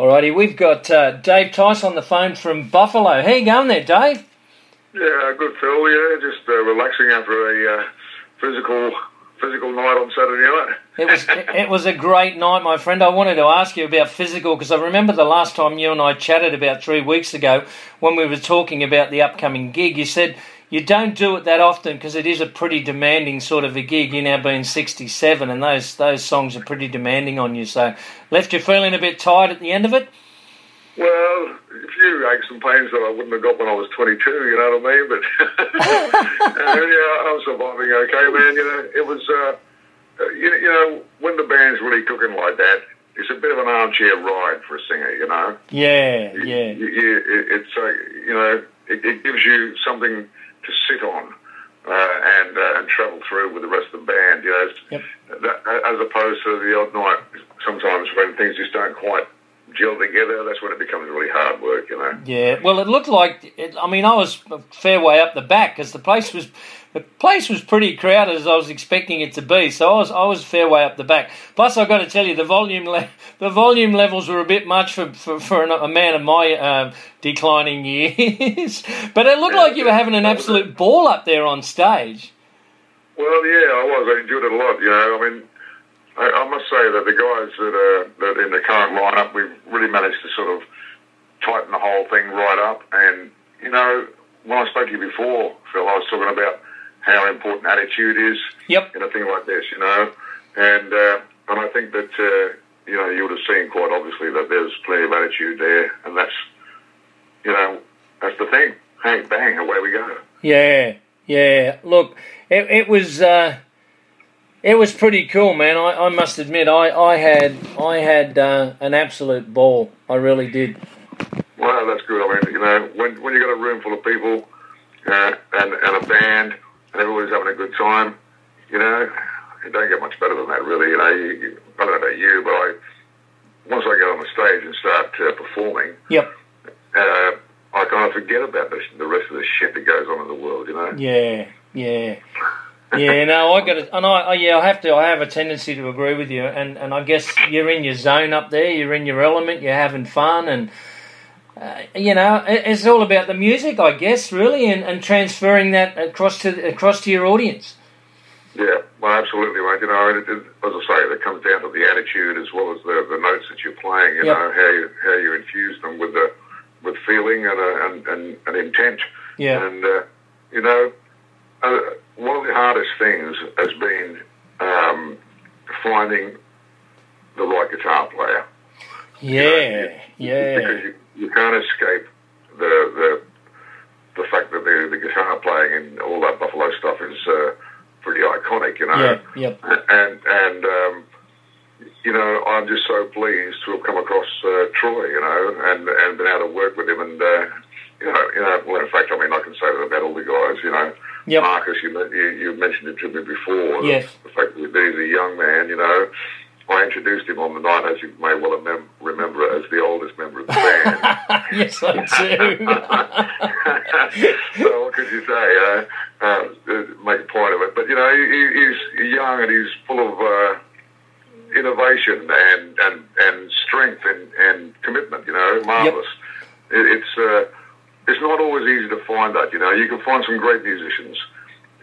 Alrighty, we've got uh, Dave Tice on the phone from Buffalo. How you going there, Dave? Yeah, good, Phil. Yeah, just uh, relaxing after a uh, physical physical night on Saturday night. It was it was a great night, my friend. I wanted to ask you about physical because I remember the last time you and I chatted about three weeks ago when we were talking about the upcoming gig. You said you don't do it that often because it is a pretty demanding sort of a gig. You now being sixty seven, and those those songs are pretty demanding on you. So left you feeling a bit tired at the end of it. Well, a few aches and pains that I wouldn't have got when I was 22, you know what I mean? But uh, yeah, I'm surviving okay, man. You know, it was, uh, you, you know, when the band's really cooking like that, it's a bit of an armchair ride for a singer, you know. Yeah, yeah. It, it's uh, you know, it, it gives you something to sit on. Uh, and uh, and travel through with the rest of the band, you know, Yep. that, as opposed to the odd night. Sometimes when things just don't quite gel together, that's when it becomes really hard work, you know. Yeah, well, it looked like. It, I mean, I was a fair way up the back because the place was the place was pretty crowded as I was expecting it to be. So I was I was a fair way up the back. Plus, I've got to tell you, the volume le- the volume levels were a bit much for for, for an, a man of my um, declining years. but it looked like you were having an absolute ball up there on stage. Well, yeah, I was. I enjoyed it a lot. You know, I mean, I, I must say that the guys that are that in the current lineup, we've really managed to sort of tighten the whole thing right up. And you know, when I spoke to you before, Phil, I was talking about how important attitude is Yep. in a thing like this. You know, and uh, and I think that uh, you know you would have seen quite obviously that there's plenty of attitude there, and that's you know that's the thing. Hey, bang, away we go. Yeah, yeah. Look, it, it was uh, it was pretty cool, man. I, I must admit, I, I had I had uh, an absolute ball. I really did. Well, that's good. I mean, you know, when when you got a room full of people uh, and and a band and everybody's having a good time, you know, it don't get much better than that, really. You know, you, you, I don't know about you, but I once I get on the stage and start uh, performing, Yep. uh, I kind of forget about the, the rest of the shit that goes on in the world. You know. Yeah, yeah, yeah. No, I got it, and I, I yeah, I have to. I have a tendency to agree with you, and and I guess you're in your zone up there. You're in your element. You're having fun, and uh, you know, it, it's all about the music, I guess, really, and, and transferring that across to across to your audience. Yeah, well, absolutely, mate. You know, it, it, as I say, it comes down to the attitude as well as the, the notes that you're playing. You Yep. know, how you how you infuse them with the with feeling and uh, and, and, and intent. Yeah. And uh, you know, uh, one of the hardest things has been um, finding the right guitar player. Yeah, yeah. Because you, you can't escape the the the fact that the, the guitar playing and all that Buffalo stuff is uh, pretty iconic, you know. Yeah, yep. And and um, you know, I'm just so pleased to have come across uh, Troy, you know, and and been able to work with him, and uh, you know, you know, well, in fact, I mean, I can say that about all the guys, you know. Yep. Marcus, you, you you mentioned it to me before. Yes. The fact that he's a young man, you know. I introduced him on the night, as you may well remem- remember, as the oldest member of the band. yes, I do. so what could you say? Uh, uh, make a point of it. But you know, he, he's young and he's full of uh, innovation and, and, and strength and, and commitment. You know, marvelous. It, it's uh, it's not always easy to find that. You know, you can find some great musicians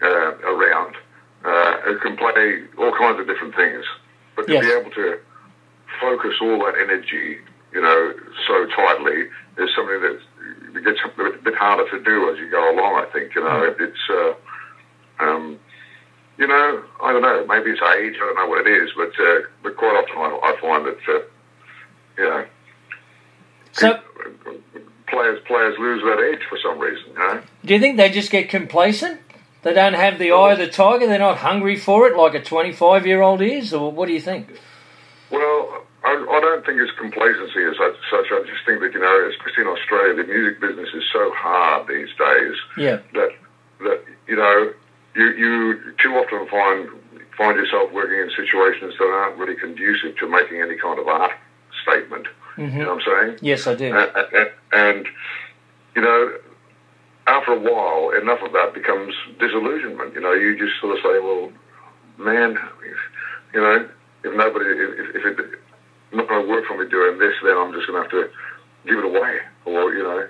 uh, around uh, who can play all kinds of different things, but to Yes. be able to focus all that energy, you know, so tightly is something that gets a bit, harder to do as you go along. I think you know it's. Uh, um, you know, I don't know. Maybe it's age. I don't know what it is, but uh, but quite often I, I find that uh, you know so, players players lose that edge for some reason. You know. do you think they just get complacent? They don't have the eye of the tiger. They're not hungry for it like a twenty-five-year-old is, or what do you think? Well, I, I don't think it's complacency as such, such. I just think that you know, especially in Australia, the music business is so hard these days Yeah, that that you know you you too often find find yourself working in situations that aren't really conducive to making any kind of art statement. You mm-hmm. know what I'm saying? yes, I do. and, and, and you know, after a while, enough of that becomes disillusionment. You know, you just sort of say, "Well, man, you know, if nobody, if, if it, not going to work for me doing this, then I'm just going to have to give it away, or you know,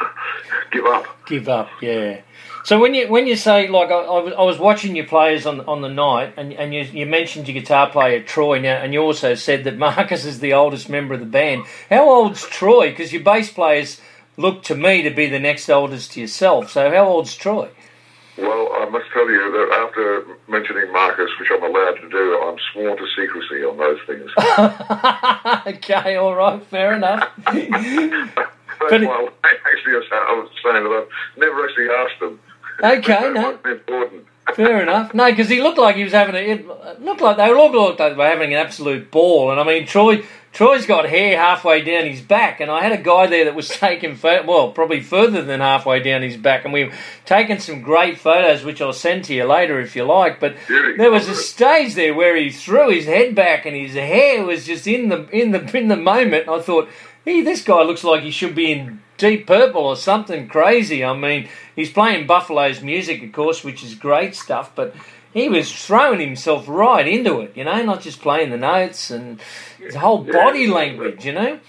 give up. Give up, yeah. So when you when you say like I, I, was, watching your players on on the night, and, and you, you mentioned your guitar player Troy now, and you also said that Marcus is the oldest member of the band. How old's Troy? Because your bass players look to me to be the next oldest to yourself. So how old's Troy? Well, I must tell you that after mentioning Marcus, which I'm allowed to do, I'm sworn to secrecy on those things. okay, all right, fair enough. but well, I was saying that I've never actually asked them. Okay, no. Important. Fair enough. No, because he looked like he was having a. It looked like they were all looked like they were having an absolute ball. And I mean, Troy Troy's got hair halfway down his back, and I had a guy there that was taking well, probably further than halfway down his back, and we've taken some great photos, which I'll send to you later if you like. But there was a stage there where he threw his head back, and his hair was just in the in the in the moment. I thought, hey, this guy looks like he should be in Deep Purple or something crazy. I mean, he's playing Buffalo's music, of course, which is great stuff, but he was throwing himself right into it, you know, not just playing the notes and his whole body yeah. language, you know.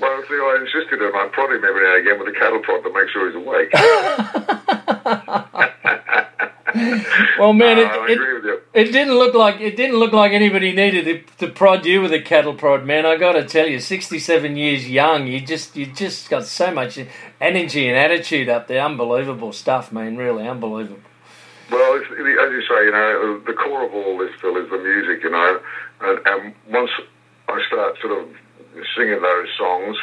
Well, see, I insisted on I prod him every now and again with a cattle prod to make sure he's awake. well, man, it, it, it, didn't look like it didn't look like anybody needed to, to prod you with a cattle prod, man. I got to tell you, sixty-seven years young, you just you just got so much energy and attitude up there. Unbelievable stuff, man. Really unbelievable. Well, as you say, you know, the core of all this still is the music, you know, and, and once I start sort of singing those songs,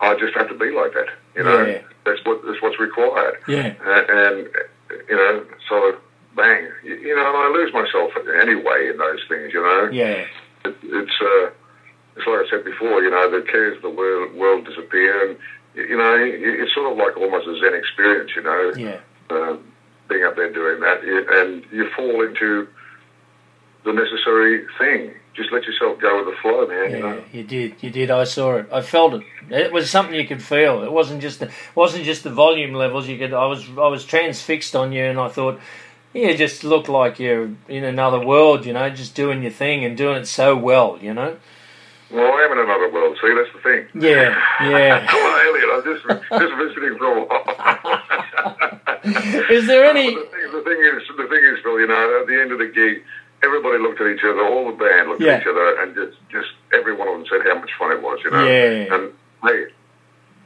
I just have to be like that, you know. Yeah. That's what that's what's required. Yeah. And, and you know, so bang, you, you, know, I lose myself anyway in those things, you know. Yeah. It, it's uh, it's like I said before, you know, the cares of the world, world disappear, and you know, it's sort of like almost a Zen experience, you know. Yeah. Um, being up there doing that, and you fall into the necessary thing. Just let yourself go with the flow, man. Yeah, you, know? you did. You did. I saw it. I felt it. It was something you could feel. It wasn't just the wasn't just the volume levels. You could. I was I was transfixed on you, and I thought, you just look like you're in another world. You know, just doing your thing and doing it so well. You know. Well, I am in another world. See, that's the thing. Yeah, yeah. I'm an alien. I'm just just visiting for a while. is there any? the, thing, the thing is, the thing is, Phil. You know, at the end of the gig everybody looked at each other, all the band looked yeah. at each other, and just, just every one of them said how much fun it was, you know. Yeah. And hey,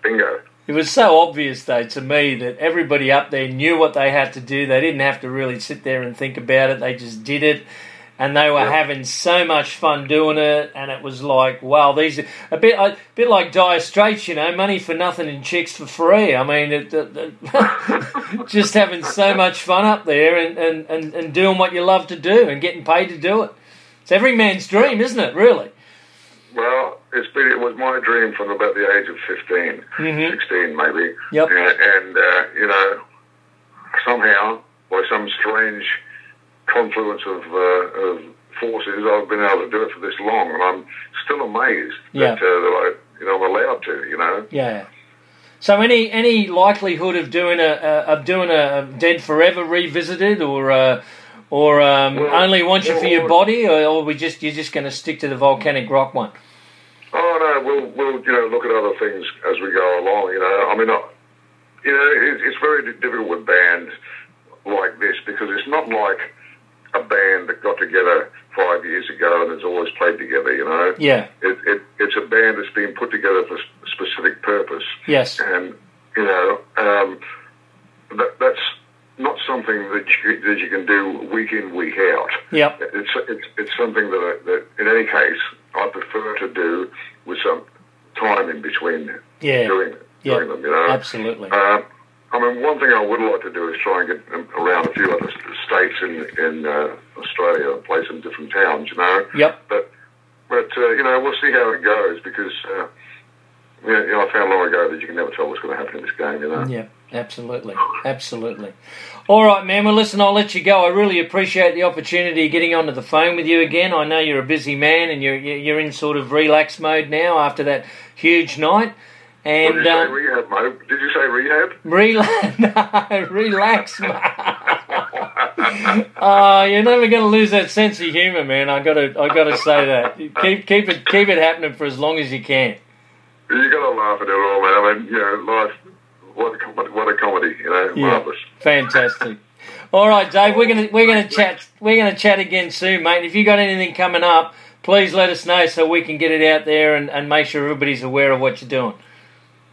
bingo. It was so obvious, though, to me that everybody up there knew what they had to do. They didn't have to really sit there and think about it. They just did it and they were yeah. having so much fun doing it, and it was like, wow, these are a bit a bit like Dire Straits, you know, money for nothing and chicks for free. I mean, it, it, it, just having so much fun up there and, and, and, and doing what you love to do and getting paid to do it. It's every man's dream, isn't it? Really. Well, it's been, it was my dream from about the age of 15, mm-hmm. 16 maybe. Yep. And, and uh, you know, somehow, by some strange confluence of, uh, of forces, I've been able to do it for this long, and I'm still amazed yeah. that, uh, that I, you know, I'm allowed to. You know. Yeah. So any any likelihood of doing a, of doing a Dead Forever revisited or uh, or um, well, only want you well, for your body, or, or we just you're just going to stick to the volcanic rock one? No, we'll we'll you know look at other things as we go along. You know, I mean, I, you know, it, it's very difficult with bands like this because it's not like a band that got together five years ago and has always played together. You know, yeah, it, it it's a band that's been put together for a specific purpose. Yes, and you know um, that that's not something that you, that you can do week in week out. Yeah, it's it's it's something that I, that in any case I prefer to do with some time in between yeah. doing yeah. doing them. You know, absolutely. Uh, I mean, one thing I would like to do is try and get around a few other states in in uh, Australia, play some different towns, you know. Yep. But but uh, you know, we'll see how it goes because uh, you know, I found long ago that you can never tell what's going to happen in this game, you know. Yeah, absolutely, absolutely. All right, man. Well, listen, I'll let you go. I really appreciate the opportunity of getting onto the phone with you again. I know you're a busy man and you're you're in sort of relax mode now after that huge night. And did you um, say rehab, mate? Did you say rehab? Relax, no, relax, uh, you're never going to lose that sense of humour, man. I got to, I got to say that. Keep, keep it, keep it happening for as long as you can. You got to laugh at it all, man. I mean, you know, life. What a, what a comedy, you know, Yeah. marvelous. Fantastic. All right, Dave. We're gonna we're gonna chat we're gonna chat again soon, mate. If you got anything coming up, please let us know so we can get it out there and, and make sure everybody's aware of what you're doing.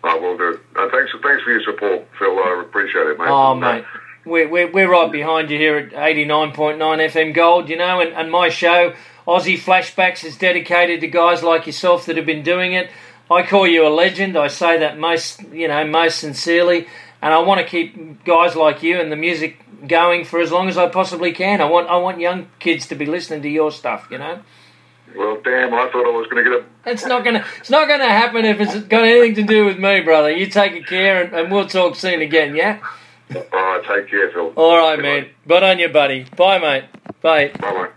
I will do. Thanks, thanks for your support, Phil. I appreciate it, mate. Oh, mate. We're, we're, we're right behind you here at 89.9 FM Gold, you know, and, and my show, Aussie Flashbacks, is dedicated to guys like yourself that have been doing it. I call you a legend. I say that most, you know, most sincerely. And I want to keep guys like you and the music going for as long as I possibly can. I want, I want young kids to be listening to your stuff, you know. Well, damn, I thought I was going to get a It's not gonna, it's not gonna happen if it's got anything to do with me, brother. You take it care, and, and we'll talk soon again, yeah. All right, take care, Phil. All right, man. But on you, buddy. Bye, mate. Bye. Bye bye.